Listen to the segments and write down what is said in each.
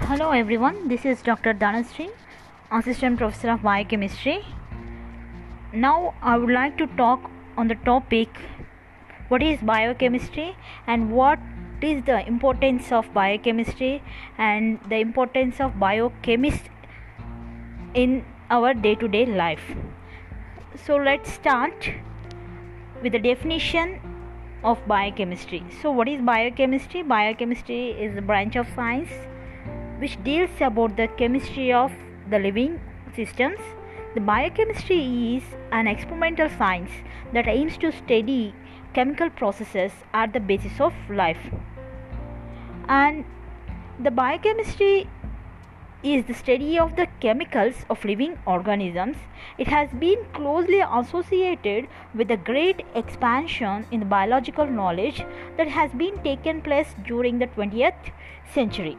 Hello everyone, this is Dr. Dhanasri, Assistant Professor of Biochemistry. Now I would like to talk on the topic what is biochemistry and what is the importance of biochemistry and the importance of biochemist in our day to day life. So let's start with the definition of biochemistry. So what is biochemistry? Biochemistry is a branch of science which deals about the chemistry of the living systems. The biochemistry is an experimental science that aims to study chemical processes at the basis of life. And the biochemistry is the study of the chemicals of living organisms. It has been closely associated with the great expansion in the biological knowledge that has been taken place during the 20th century.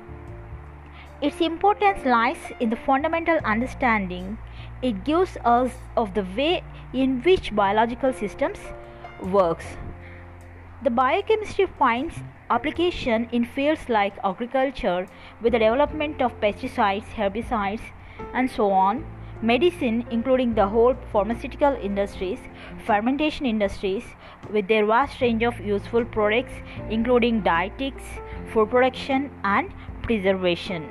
Its importance lies in the fundamental understanding it gives us of the way in which biological systems works. The biochemistry finds application in fields like agriculture with the development of pesticides, herbicides and so on, medicine including the whole pharmaceutical industries, fermentation industries with their vast range of useful products including dietetics, food production and preservation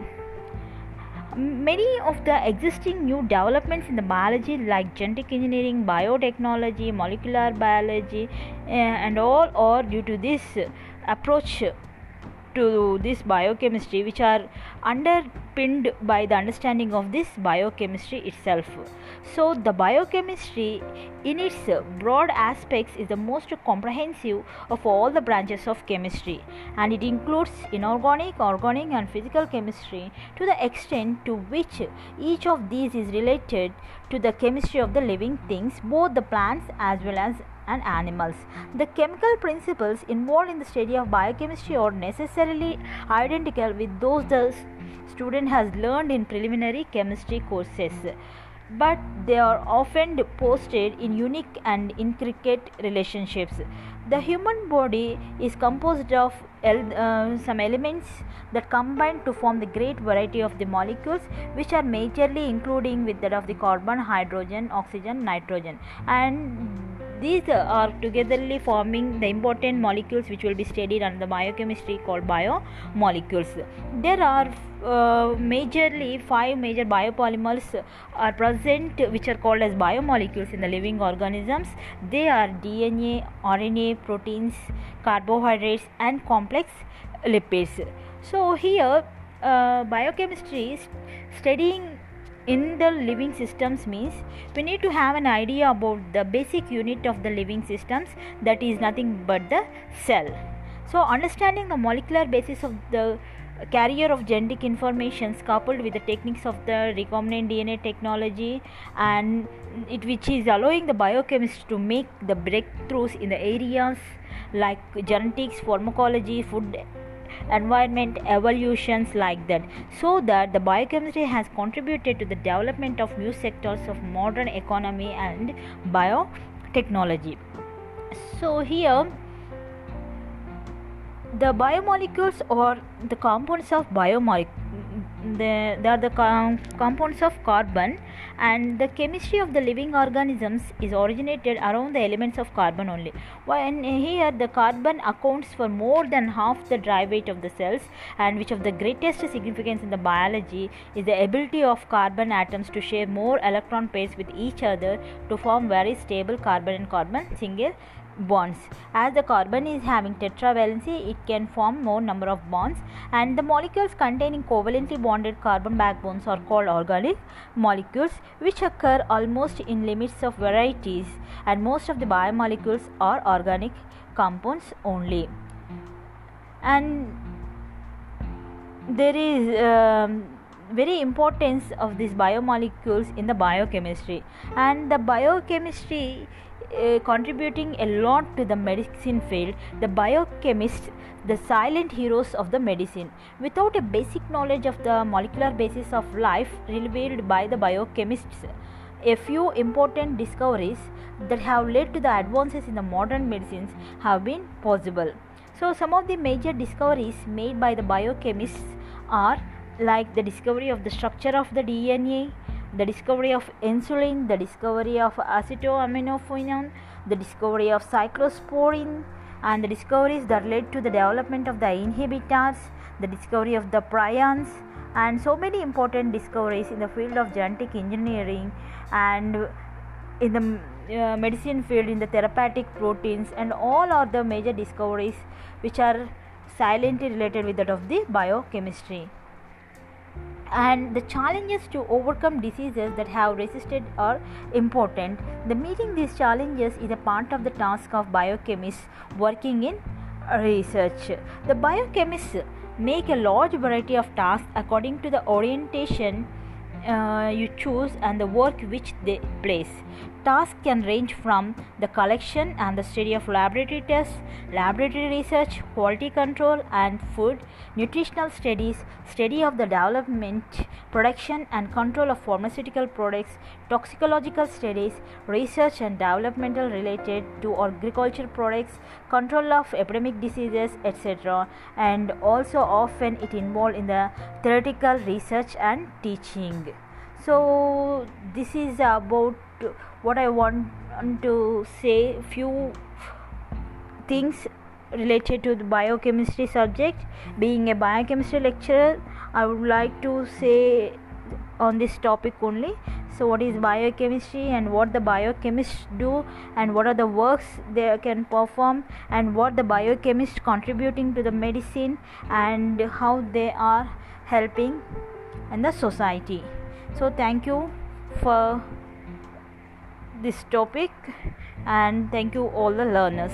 many of the existing new developments in the biology like genetic engineering biotechnology molecular biology uh, and all are due to this approach to this biochemistry which are underpinned by the understanding of this biochemistry itself. So the biochemistry in its broad aspects is the most comprehensive of all the branches of chemistry and it includes inorganic organic and physical chemistry to the extent to which each of these is related to the chemistry of the living things both the plants as well as and animals. The chemical principles involved in the study of biochemistry are necessarily identical with those the student has learned in preliminary chemistry courses but they are often posted in unique and intricate relationships. The human body is composed of uh, some elements that combine to form the great variety of the molecules which are majorly including with that of the carbon, hydrogen, oxygen, nitrogen and these are togetherly forming the important molecules which will be studied under the biochemistry called biomolecules. There are uh, majorly five major biopolymers are present which are called as biomolecules in the living organisms. They are DNA, RNA, proteins, carbohydrates and complex lipids. So here uh, biochemistry is studying in the living systems means we need to have an idea about the basic unit of the living systems that is nothing but the cell. So understanding the molecular basis of the carrier of genetic information coupled with the techniques of the recombinant dna technology and it which is allowing the biochemists to make the breakthroughs in the areas like genetics pharmacology food environment evolutions like that. So that the biochemistry has contributed to the development of new sectors of modern economy and biotechnology. So here the biomolecules or the components of biomolecules they, they are the com- compounds of carbon and the chemistry of the living organisms is originated around the elements of carbon only. When here the carbon accounts for more than half the dry weight of the cells and which of the greatest significance in the biology is the ability of carbon atoms to share more electron pairs with each other to form very stable carbon and carbon single bonds. As the carbon is having tetravalency it can form more number of bonds. And the molecules containing covalently bonded carbon backbones are called organic molecules which occur almost in limits of varieties. And most of the biomolecules are organic compounds only. And there is um, very importance of these biomolecules in the biochemistry. And the biochemistry uh, contributing a lot to the medicine field the biochemists the silent heroes of the medicine. Without a basic knowledge of the molecular basis of life revealed by the biochemists a few important discoveries that have led to the advances in the modern medicines have been possible. So some of the major discoveries made by the biochemists are like the discovery of the structure of the DNA, the discovery of insulin, the discovery of acetoaminophenone, the discovery of cyclosporin, and the discoveries that led to the development of the inhibitors, the discovery of the prions, and so many important discoveries in the field of genetic engineering and in the uh, medicine field in the therapeutic proteins and all other major discoveries which are silently related with that of the biochemistry and the challenges to overcome diseases that have resisted are important. The meeting these challenges is a part of the task of biochemists working in research. The biochemists make a large variety of tasks according to the orientation uh, you choose and the work which they place. Tasks can range from the collection and the study of laboratory tests, laboratory research, quality control and food, nutritional studies, study of the development, production and control of pharmaceutical products, toxicological studies, research and developmental related to agriculture products, control of epidemic diseases, etc. And also often it involved in the theoretical research and teaching. So this is about what I want to say few things related to the biochemistry subject. Being a biochemistry lecturer I would like to say on this topic only. So what is biochemistry and what the biochemists do and what are the works they can perform and what the biochemists contributing to the medicine and how they are helping in the society. So thank you for this topic and thank you all the learners